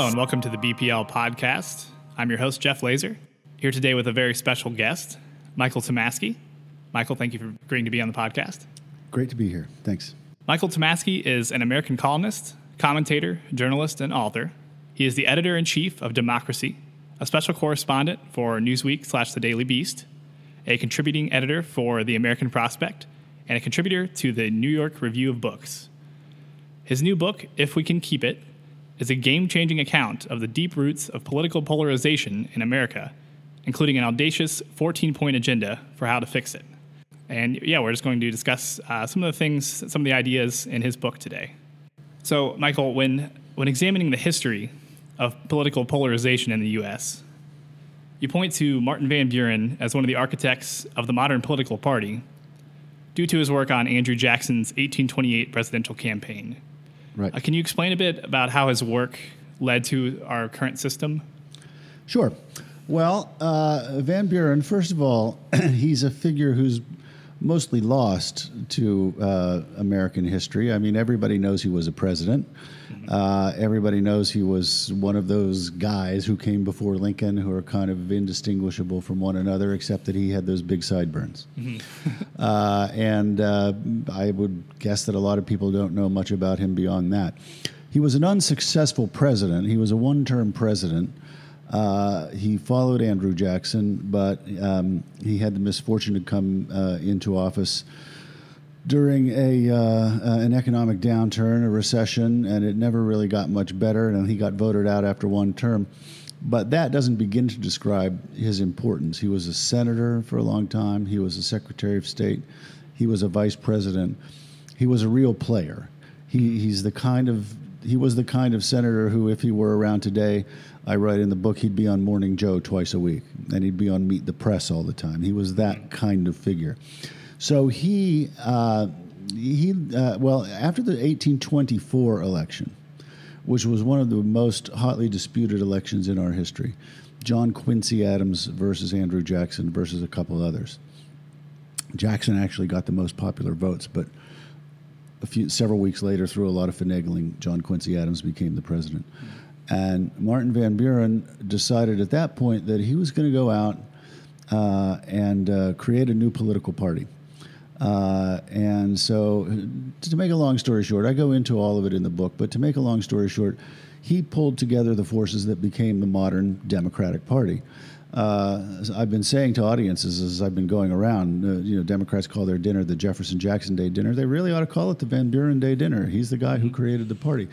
Hello, and welcome to the BPL podcast. I'm your host, Jeff Laser, here today with a very special guest, Michael Tomasky. Michael, thank you for agreeing to be on the podcast. Great to be here. Thanks. Michael Tomasky is an American columnist, commentator, journalist, and author. He is the editor in chief of Democracy, a special correspondent for Newsweek slash The Daily Beast, a contributing editor for The American Prospect, and a contributor to the New York Review of Books. His new book, If We Can Keep It, is a game changing account of the deep roots of political polarization in America, including an audacious 14 point agenda for how to fix it. And yeah, we're just going to discuss uh, some of the things, some of the ideas in his book today. So, Michael, when, when examining the history of political polarization in the U.S., you point to Martin Van Buren as one of the architects of the modern political party due to his work on Andrew Jackson's 1828 presidential campaign. Right. Uh, can you explain a bit about how his work led to our current system? Sure. Well, uh, Van Buren, first of all, he's a figure who's mostly lost to uh, American history. I mean, everybody knows he was a president. Uh, everybody knows he was one of those guys who came before Lincoln who are kind of indistinguishable from one another, except that he had those big sideburns. uh, and uh, I would guess that a lot of people don't know much about him beyond that. He was an unsuccessful president. He was a one term president. Uh, he followed Andrew Jackson, but um, he had the misfortune to come uh, into office during a uh, an economic downturn, a recession, and it never really got much better. And he got voted out after one term. But that doesn't begin to describe his importance. He was a senator for a long time. He was a secretary of state. He was a vice president. He was a real player. He, he's the kind of he was the kind of senator who, if he were around today, I write in the book, he'd be on Morning Joe twice a week, and he'd be on Meet the Press all the time. He was that kind of figure. So he uh, he uh, well after the 1824 election, which was one of the most hotly disputed elections in our history, John Quincy Adams versus Andrew Jackson versus a couple others. Jackson actually got the most popular votes, but a few several weeks later, through a lot of finagling, John Quincy Adams became the president. And Martin Van Buren decided at that point that he was going to go out uh, and uh, create a new political party. Uh, and so, to make a long story short, I go into all of it in the book, but to make a long story short, he pulled together the forces that became the modern Democratic Party. Uh, I've been saying to audiences as I've been going around, uh, you know, Democrats call their dinner the Jefferson Jackson Day dinner. They really ought to call it the Van Buren Day dinner. He's the guy who created the party.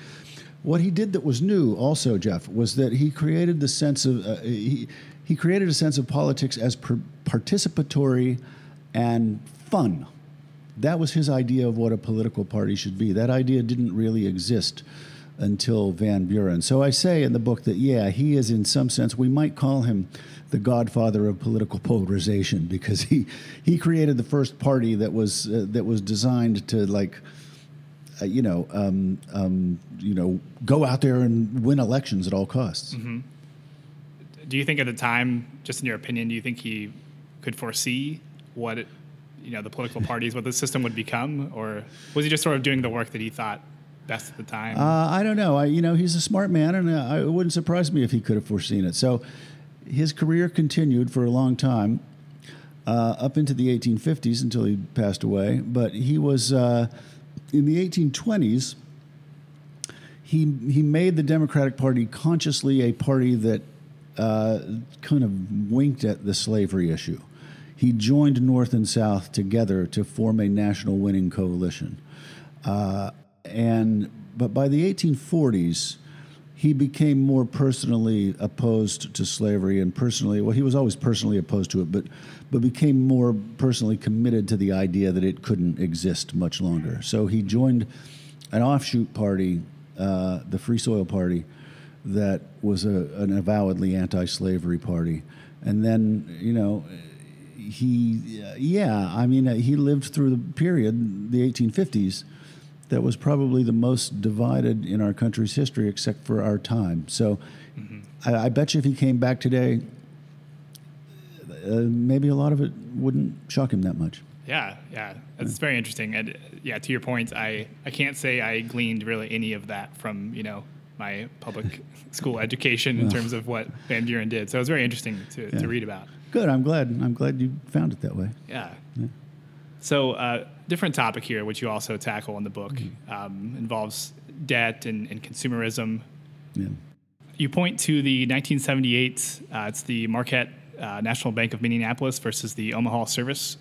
What he did that was new, also, Jeff, was that he created the sense of uh, he, he created a sense of politics as per- participatory and fun. That was his idea of what a political party should be. That idea didn't really exist until Van Buren. So I say in the book that, yeah, he is in some sense, we might call him the godfather of political polarization because he, he created the first party that was, uh, that was designed to, like, uh, you know, um, um, you know, go out there and win elections at all costs. Mm-hmm. Do you think at the time, just in your opinion, do you think he could foresee what it, you know the political parties, what the system would become, or was he just sort of doing the work that he thought best at the time? Uh, I don't know. I, you know, he's a smart man, and uh, it wouldn't surprise me if he could have foreseen it. So, his career continued for a long time, uh, up into the 1850s until he passed away. But he was uh, in the 1820s. He he made the Democratic Party consciously a party that uh, kind of winked at the slavery issue. He joined North and South together to form a national winning coalition. Uh, and but by the 1840s, he became more personally opposed to slavery and personally well he was always personally opposed to it but but became more personally committed to the idea that it couldn't exist much longer. So he joined an offshoot party uh, the free soil party that was a, an avowedly anti-slavery party. And then you know he yeah i mean he lived through the period the 1850s that was probably the most divided in our country's history, except for our time. So, mm-hmm. I, I, bet you if he came back today, uh, maybe a lot of it wouldn't shock him that much. Yeah, yeah, that's yeah. very interesting. And yeah, to your point, I I can't say I gleaned really any of that from you know my public school education in terms of what Van Buren did. So it was very interesting to, Yeah. to read about. Good. I'm glad. I'm glad you found it that way. Yeah. So, uh, different topic here, which you also tackle in the book, um, involves debt and, and consumerism. Yeah. You point to the 1978, uh, it's the Marquette uh, National Bank of Minneapolis versus the Omaha Service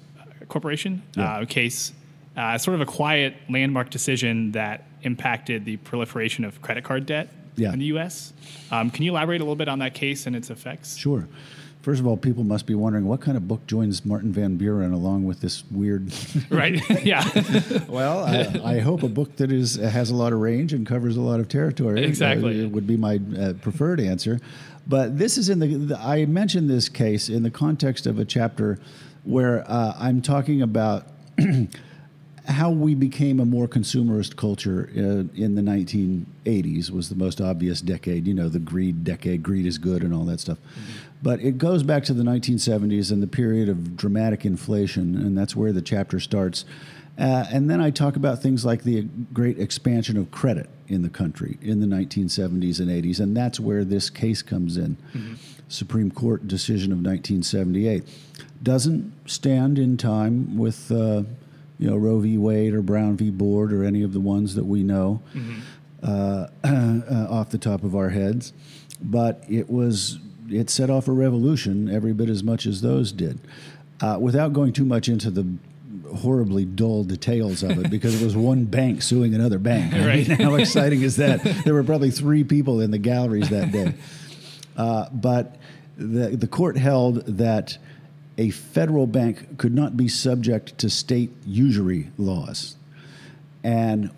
Corporation Yeah. uh, case. Uh, sort of a quiet landmark decision that impacted the proliferation of credit card debt Yeah. in the U.S. Um, can you elaborate a little bit on that case and its effects? Sure. First of all, people must be wondering what kind of book joins Martin Van Buren along with this weird. right? yeah. well, I, I hope a book that is has a lot of range and covers a lot of territory. Exactly. uh, would be my uh, preferred answer. But this is in the, the. I mentioned this case in the context of a chapter where uh, I'm talking about how we became a more consumerist culture uh, in the 1980s was the most obvious decade. You know, the greed decade. Greed is good and all that stuff. But it goes back to the 1970s and the period of dramatic inflation, and that's where the chapter starts. Uh, and then I talk about things like the great expansion of credit in the country in the 1970s and 80s, and that's where this case comes in. Supreme Court decision of 1978 doesn't stand in time with uh, you know Roe v. Wade or Brown v. Board or any of the ones that we know uh, uh, off the top of our heads, but it was it set off a revolution every bit as much as those did. Uh, without going too much into the horribly dull details of it, because it was one bank suing another bank. Right. mean, how exciting is that? There were probably three people in the galleries that day. Uh, but the, the court held that a federal bank could not be subject to state usury laws. And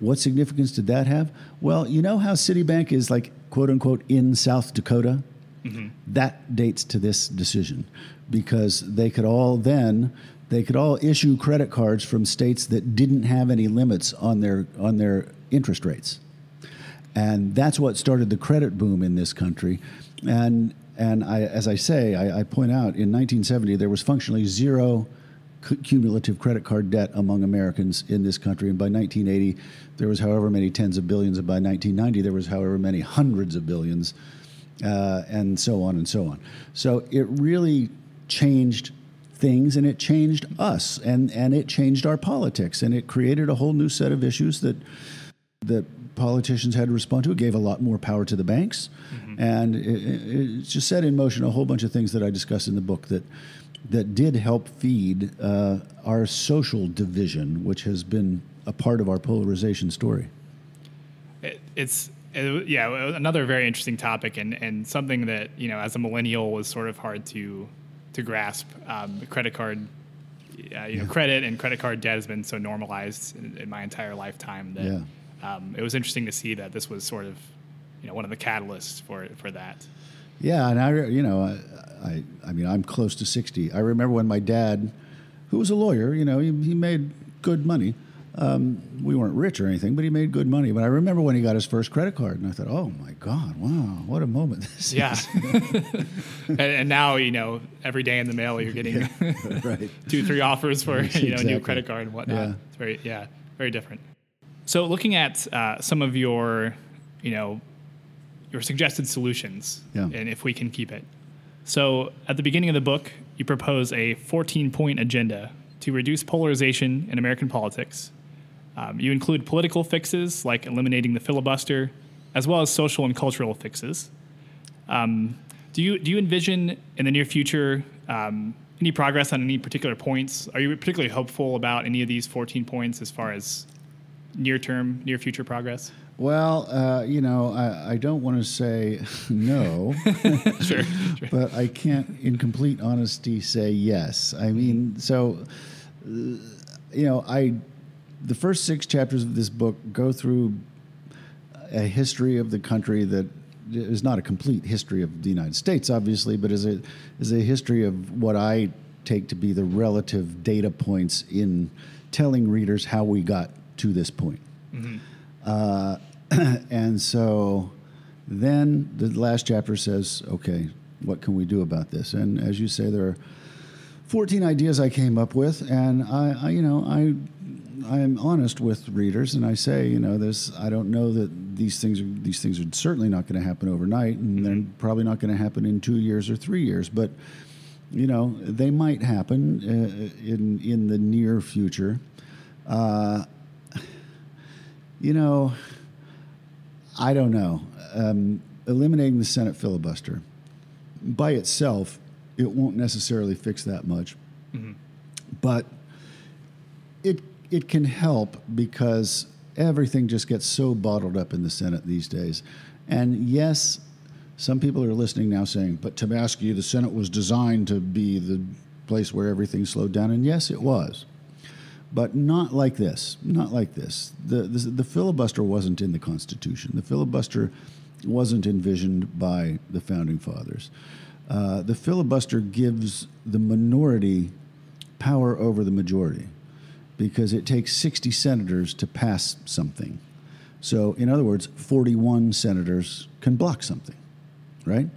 what significance did that have? Well, you know how Citibank is like, quote unquote, in South Dakota? Mm-hmm. That dates to this decision because they could all then they could all issue credit cards from states that didn't have any limits on their on their interest rates and that's what started the credit boom in this country. And and I, as I say, I, I point out in 1970 there was functionally zero cu- cumulative credit card debt among Americans in this country, and by 1980 there was however many tens of billions, and by 1990 there was however many hundreds of billions, uh, and so on and so on. So it really changed things and it changed us and, and it changed our politics and it created a whole new set of issues that that politicians had to respond to. It gave a lot more power to the banks, and it, it, just set in motion a whole bunch of things that I discuss in the book that that did help feed uh, our social division, which has been a part of our polarization story. It, it's it, yeah, another very interesting topic and, and something that you know as a millennial was sort of hard to to grasp. Um, credit card, uh, you know, credit and credit card debt has been so normalized in, in my entire lifetime that um, it was interesting to see that this was sort of you know one of the catalysts for for that. Yeah, and I, you know, I, I, I mean, I'm close to 60. I remember when my dad, who was a lawyer, you know, he, he made good money. Um, we weren't rich or anything, but he made good money. But I remember when he got his first credit card, and I thought, oh my God, wow, what a moment this Yeah, is. and, and now you know every day in the mail you're getting right. two, three offers for you know a new credit card and whatnot. Yeah. It's very yeah, very different. So looking at uh, some of your, you know, your suggested solutions, Yeah. and if we can keep it. So at the beginning of the book, you propose a 14-point agenda to reduce polarization in American politics. Um, you include political fixes like eliminating the filibuster, as well as social and cultural fixes. Um, do you do you envision in the near future um, any progress on any particular points? Are you particularly hopeful about any of these 14 points as far as near term, near future progress? Well, uh, you know, I, I don't want to say no, sure, sure. but I can't, in complete honesty, say yes. I mean, so, uh, you know, I, the first six chapters of this book go through a history of the country that is not a complete history of the United States, obviously, but is a is a history of what I take to be the relative data points in telling readers how we got to this point. Uh, and so then the last chapter says, okay, what can we do about this? And as you say, there are 14 ideas I came up with, and I, I you know, I I'm honest with readers, and I say, you know, this. I don't know that these things are these things are certainly not going to happen overnight, and they're probably not going to happen in two years or three years. But you know, they might happen uh, in in the near future. Uh, you know, I don't know. Um, eliminating the Senate filibuster by itself, it won't necessarily fix that much, but it it can help because everything just gets so bottled up in the Senate these days. And yes, some people are listening now saying, "But Tomasky, the Senate was designed to be the place where everything slowed down." And yes, it was but not like this. Not like this. The, the, filibuster wasn't in the Constitution. The filibuster wasn't envisioned by the founding fathers. Uh, the filibuster gives the minority power over the majority because it takes 60 senators to pass something. So, in other words, 41 senators can block something, right?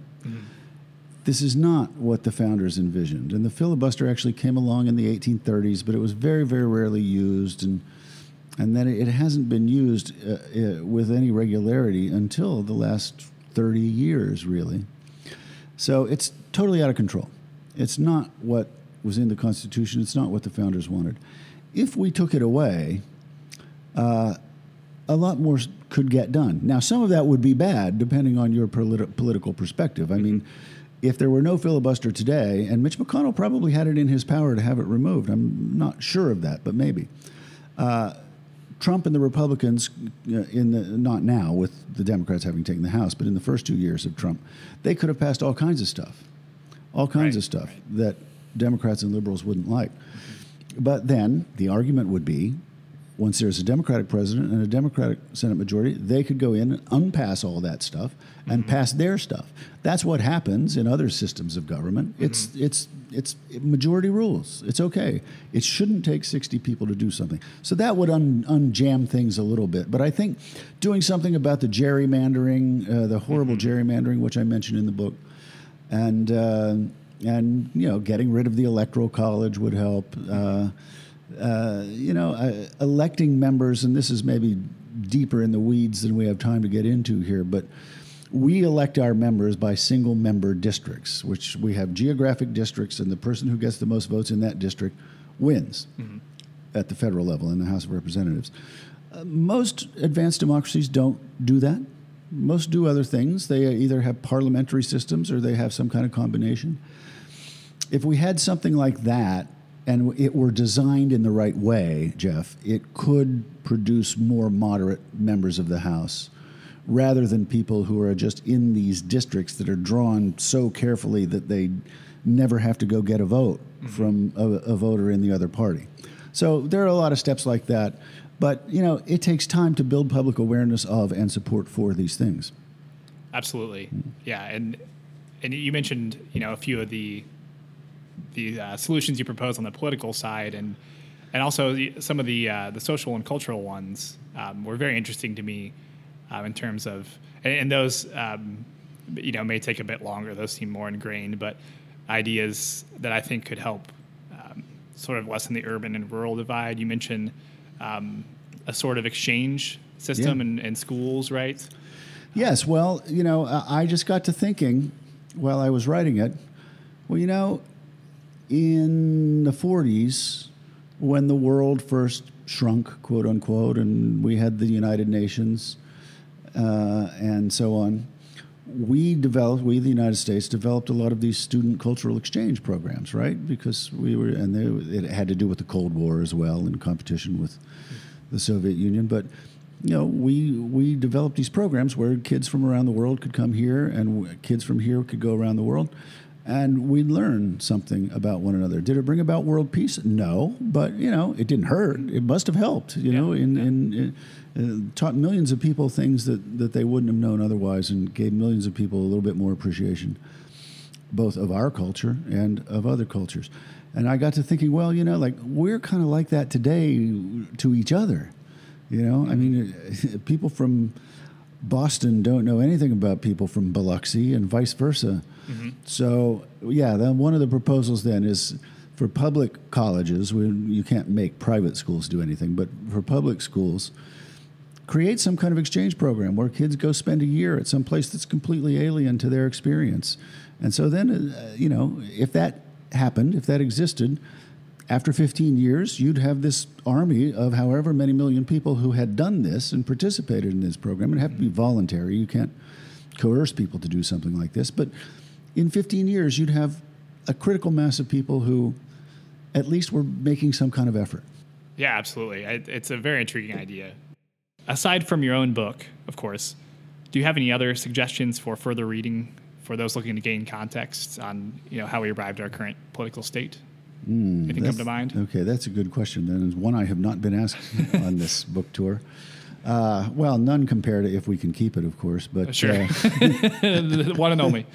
This is not what the founders envisioned. And the filibuster actually came along in the 1830s, but it was very, very rarely used. And, and then it hasn't been used uh, uh, with any regularity until the last 30 years, really. So it's totally out of control. It's not what was in the Constitution, it's not what the founders wanted. If we took it away, uh, a lot more could get done. Now, some of that would be bad, depending on your politi- political perspective. I mean, if there were no filibuster today, and Mitch McConnell probably had it in his power to have it removed, I'm not sure of that, but maybe. Uh, Trump and the Republicans, uh, in the not now with the Democrats having taken the House, but in the first two years of Trump, they could have passed all kinds of stuff, all kinds Right, of stuff that Democrats and liberals wouldn't like. But then the argument would be once there's a Democratic president and a Democratic Senate majority, they could go in and unpass all that stuff and pass their stuff. That's what happens in other systems of government. It's it's it's majority rules. It's okay. It shouldn't take 60 people to do something. So that would un, unjam things a little bit. But I think doing something about the gerrymandering, uh, the horrible gerrymandering, which I mentioned in the book, and uh, and you know getting rid of the electoral college would help. Uh, uh, you know, uh, electing members, and this is maybe deeper in the weeds than we have time to get into here, but we elect our members by single member districts, which we have geographic districts, and the person who gets the most votes in that district wins at the federal level in the House of Representatives. Uh, most advanced democracies don't do that. Most do other things. They either have parliamentary systems or they have some kind of combination. If we had something like that and it were designed in the right way, Jeff, it could produce more moderate members of the House rather than people who are just in these districts that are drawn so carefully that they never have to go get a vote mm-hmm. from a, a voter in the other party. So there are a lot of steps like that, but you know it takes time to build public awareness of and support for these things. Absolutely, mm. yeah, and and you mentioned you know a few of the the uh, solutions you propose on the political side, and and also the, some of the uh, the social and cultural ones um, were very interesting to me um, in terms of and, and those um, you know may take a bit longer. Those seem more ingrained, but ideas that I think could help um, sort of lessen the urban and rural divide. You mentioned um, a sort of exchange system Yeah. in, in schools, right? Yes, well, you know, I just got to thinking while I was writing it. Well, you know, in the 40s, when the world first shrunk, quote unquote, and we had the United Nations uh, and so on, we developed, we, the United States, developed a lot of these student cultural exchange programs, right? Because we were, and they, it had to do with the Cold War as well in competition with the Soviet Union. But, you know, we, we developed these programs where kids from around the world could come here and kids from here could go around the world. And we'd learn something about one another. Did it bring about world peace? No, but you know, it didn't hurt. It must have helped. You know, in, in, in uh, taught millions of people things that, that they wouldn't have known otherwise, and gave millions of people a little bit more appreciation, both of our culture and of other cultures. And I got to thinking, well, you know, like we're kind of like that today to each other. You know, I mean, people from Boston don't know anything about people from Biloxi, and vice versa. So, yeah, then one of the proposals then is for public colleges, we, you can't make private schools do anything, but for public schools, create some kind of exchange program where kids go spend a year at some place that's completely alien to their experience. And so then, uh, you know, if that happened, if that existed, after 15 years, you'd have this army of however many million people who had done this and participated in this program. It'd have to be voluntary. You can't coerce people to do something like this. But in 15 years, you'd have a critical mass of people who at least were making some kind of effort. Yeah, absolutely. It's a very intriguing idea. Aside from your own book, of course, do you have any other suggestions for further reading for those looking to gain context on you know how we arrived at our current political state? Mm, Anything come to mind? Okay, that's a good question. Then one I have not been asked on this book tour. Uh, well, none compared to if we can keep it, of course. But sure, uh, one and only.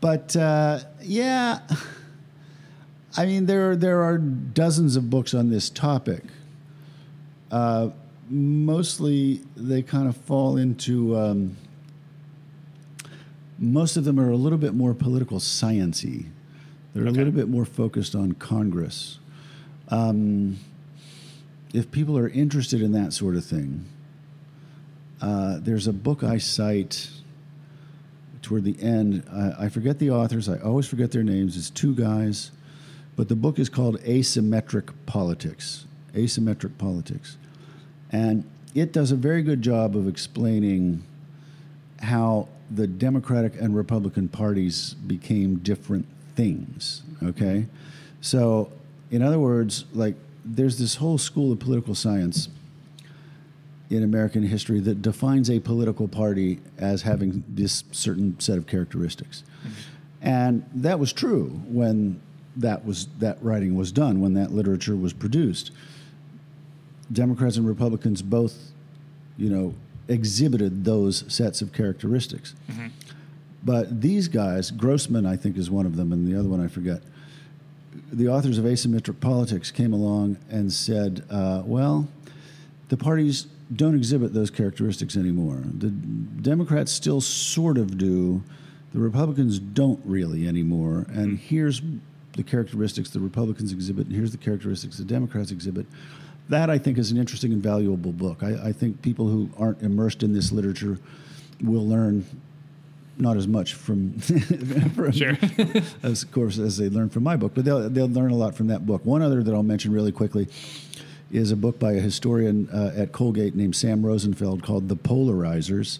but uh, yeah, I mean there there are dozens of books on this topic. Uh, mostly, they kind of fall into. Um, most of them are a little bit more political sciency they're okay. a little bit more focused on Congress. Um, if people are interested in that sort of thing, uh, there's a book I cite toward the end. I, I forget the authors. I always forget their names. It's two guys, but the book is called Asymmetric Politics. Asymmetric Politics, and it does a very good job of explaining how the Democratic and Republican parties became different things. Okay, so in other words, like there's this whole school of political science in American history that defines a political party as having this certain set of characteristics. Mm-hmm. And that was true when that was that writing was done, when that literature was produced. Democrats and Republicans both, you know, exhibited those sets of characteristics. Mm-hmm. But these guys, Grossmann, I think, is one of them, and the other one I forget. The authors of Asymmetric Politics came along and said, uh, well, the parties don't exhibit those characteristics anymore. The Democrats still sort of do, the Republicans don't really anymore. And hmm. here's the characteristics the Republicans exhibit, and here's the characteristics the Democrats exhibit. That, I think, is an interesting and valuable book. I, I think people who aren't immersed in this literature will learn not as much from, from sure. as of course as they learn from my book, but they'll they'll learn a lot from that book. One other that I'll mention really quickly is a book by a historian uh, at Colgate named Sam Rosenfeld called The Polarizers.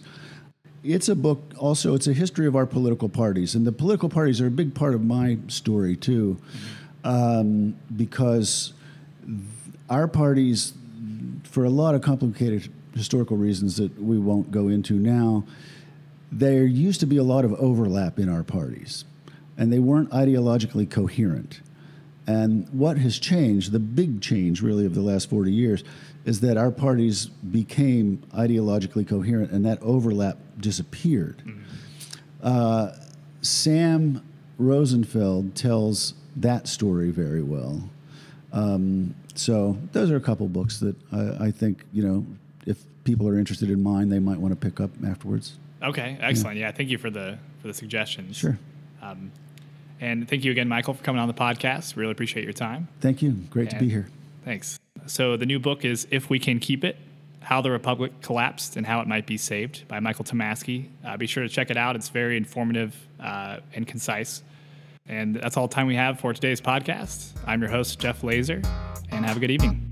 It's a book also it's a history of our political parties and the political parties are a big part of my story too um, because our parties for a lot of complicated historical reasons that we won't go into now there used to be a lot of overlap in our parties, and they weren't ideologically coherent. And what has changed, the big change really of the last 40 years, is that our parties became ideologically coherent and that overlap disappeared. Mm-hmm. Uh, Sam Rosenfeld tells that story very well. Um, so those are a couple books that I, I, think, you know, if people are interested in mine, they might want to pick up afterwards. Okay, excellent. Yeah. thank you for the for the suggestions. Sure. Um, and thank you again, Michael, for coming on the podcast. Really appreciate your time. Thank you. Great and to be here. Thanks. So the new book is "If We Can Keep It: How the Republic Collapsed and How It Might Be Saved" by Michael Tomasky. Uh, be sure to check it out. It's very informative uh, and concise. And that's all the time we have for today's podcast. I'm your host, Jeff Laser, and have a good evening.